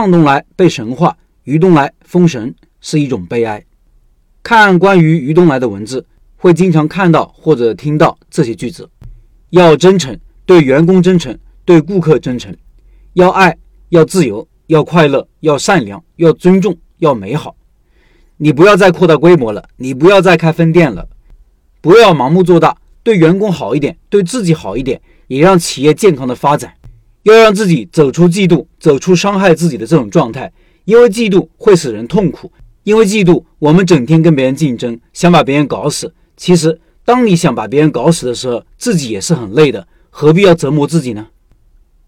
胖东来被神化，于东来封神是一种悲哀。看关于于东来的文字，会经常看到或者听到这些句子：要真诚，对员工真诚，对顾客真诚；要爱，要自由，要快乐，要善良，要尊重，要美好。你不要再扩大规模了，你不要再开分店了，不要盲目做大，对员工好一点，对自己好一点，也让企业健康的发展。要让自己走出嫉妒，走出伤害自己的这种状态，因为嫉妒会使人痛苦。因为嫉妒，我们整天跟别人竞争，想把别人搞死。其实，当你想把别人搞死的时候，自己也是很累的，何必要折磨自己呢？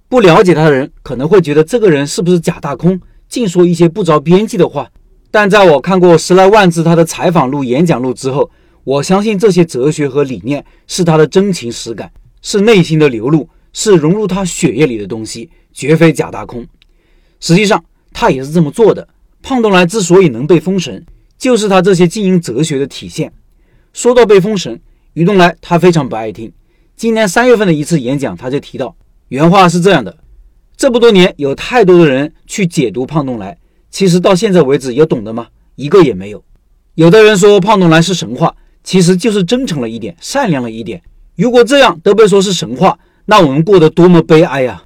不了解他的人可能会觉得这个人是不是假大空，净说一些不着边际的话。但在我看过十来万字他的采访录、演讲录之后，我相信这些哲学和理念是他的真情实感，是内心的流露。是融入他血液里的东西，绝非假大空。实际上，他也是这么做的。胖东来之所以能被封神，就是他这些经营哲学的体现。说到被封神，于东来他非常不爱听。今年三月份的一次演讲，他就提到，原话是这样的：这么多年，有太多的人去解读胖东来，其实到现在为止，有懂的吗？一个也没有。有的人说胖东来是神话，其实就是真诚了一点，善良了一点。如果这样都被说是神话，那我们过得多么悲哀呀！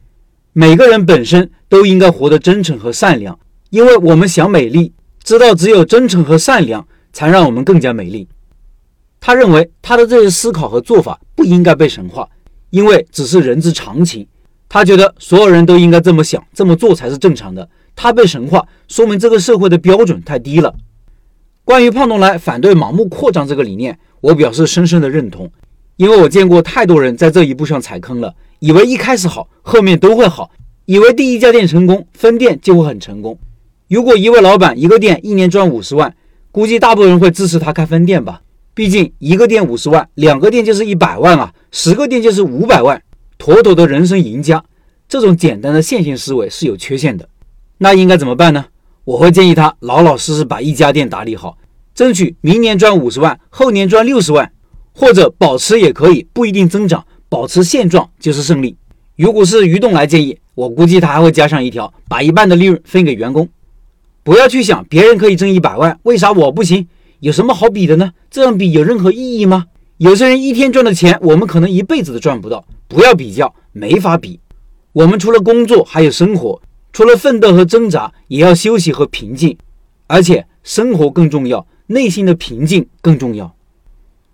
每个人本身都应该活得真诚和善良，因为我们想美丽，知道只有真诚和善良才让我们更加美丽。他认为他的这些思考和做法不应该被神化，因为只是人之常情。他觉得所有人都应该这么想、这么做才是正常的。他被神化，说明这个社会的标准太低了。关于胖东来反对盲目扩张这个理念，我表示深深的认同。因为我见过太多人在这一步上踩坑了，以为一开始好，后面都会好；以为第一家店成功，分店就会很成功。如果一位老板一个店一年赚五十万，估计大部分人会支持他开分店吧？毕竟一个店五十万，两个店就是一百万啊，十个店就是五百万，妥妥的人生赢家。这种简单的线性思维是有缺陷的。那应该怎么办呢？我会建议他老老实实把一家店打理好，争取明年赚五十万，后年赚六十万。或者保持也可以，不一定增长，保持现状就是胜利。如果是于栋来建议，我估计他还会加上一条，把一半的利润分给员工。不要去想别人可以挣一百万，为啥我不行？有什么好比的呢？这样比有任何意义吗？有些人一天赚的钱，我们可能一辈子都赚不到。不要比较，没法比。我们除了工作还有生活，除了奋斗和挣扎，也要休息和平静。而且生活更重要，内心的平静更重要。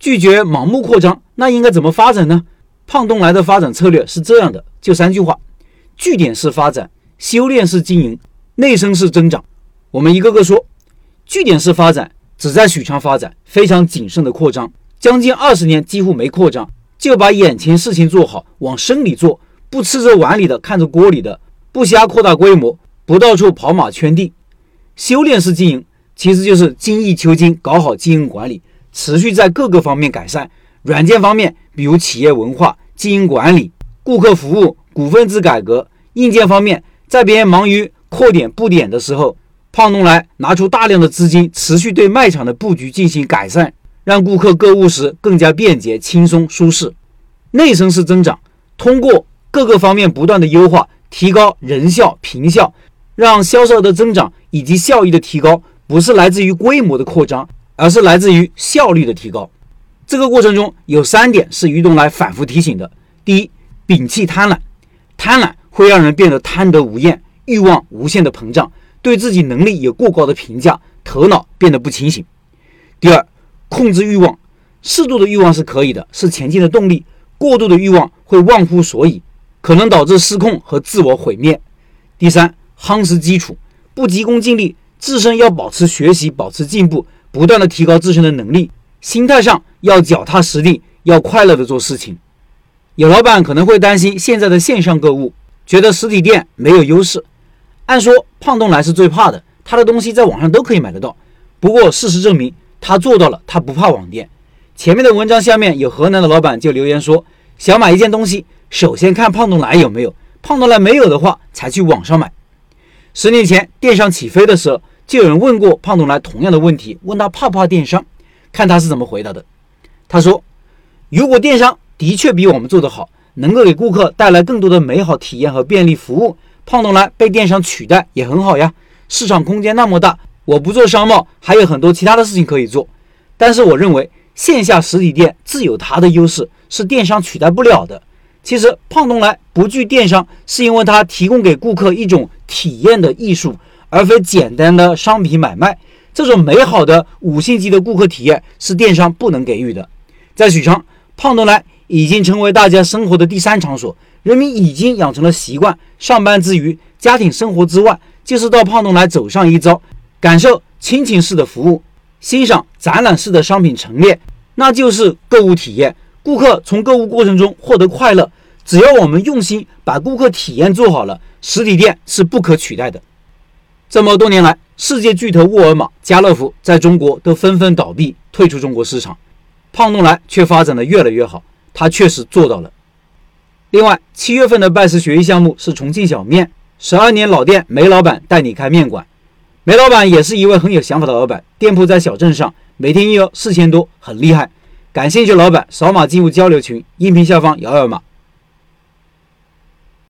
拒绝盲目扩张，那应该怎么发展呢？胖东来的发展策略是这样的，就三句话：据点式发展，修炼式经营，内生式增长。我们一个个说。据点式发展只在许昌发展，非常谨慎的扩张，将近二十年几乎没扩张，就把眼前事情做好，往深里做，不吃着碗里的看着锅里的，不瞎扩大规模，不到处跑马圈地。修炼式经营其实就是精益求精，搞好经营管理。持续在各个方面改善，软件方面，比如企业文化、经营管理、顾客服务、股份制改革；硬件方面，在别人忙于扩点布点的时候，胖东来拿出大量的资金，持续对卖场的布局进行改善，让顾客购物时更加便捷、轻松、舒适。内生式增长，通过各个方面不断的优化，提高人效、平效，让销售的增长以及效益的提高，不是来自于规模的扩张。而是来自于效率的提高。这个过程中有三点是于东来反复提醒的：第一，摒弃贪婪，贪婪会让人变得贪得无厌，欲望无限的膨胀，对自己能力有过高的评价，头脑变得不清醒；第二，控制欲望，适度的欲望是可以的，是前进的动力；过度的欲望会忘乎所以，可能导致失控和自我毁灭；第三，夯实基础，不急功近利，自身要保持学习，保持进步。不断的提高自身的能力，心态上要脚踏实地，要快乐的做事情。有老板可能会担心现在的线上购物，觉得实体店没有优势。按说胖东来是最怕的，他的东西在网上都可以买得到。不过事实证明，他做到了，他不怕网店。前面的文章下面有河南的老板就留言说，想买一件东西，首先看胖东来有没有，胖东来没有的话，才去网上买。十年前电商起飞的时候。就有人问过胖东来同样的问题，问他怕不怕电商，看他是怎么回答的。他说：“如果电商的确比我们做得好，能够给顾客带来更多的美好体验和便利服务，胖东来被电商取代也很好呀，市场空间那么大，我不做商贸，还有很多其他的事情可以做。但是我认为线下实体店自有它的优势，是电商取代不了的。其实胖东来不惧电商，是因为它提供给顾客一种体验的艺术，而非简单的商品买卖。这种美好的五星级的顾客体验是电商不能给予的。在许昌，胖东来已经成为大家生活的第三场所，人民已经养成了习惯，上班之余、家庭生活之外，就是到胖东来走上一遭，感受亲情式的服务，欣赏展览式的商品陈列，那就是购物体验。顾客从购物过程中获得快乐，只要我们用心把顾客体验做好了，实体店是不可取代的。这么多年来，世界巨头沃尔玛、家乐福在中国都纷纷倒闭，退出中国市场，胖东来却发展的越来越好，他确实做到了。另外，七月份的拜师学艺项目是重庆小面，十二年老店梅老板带你开面馆。梅老板也是一位很有想法的老板，店铺在小镇上，每天营业额四千多，很厉害。感兴趣老板扫码进入交流群，音频下方摇摇码。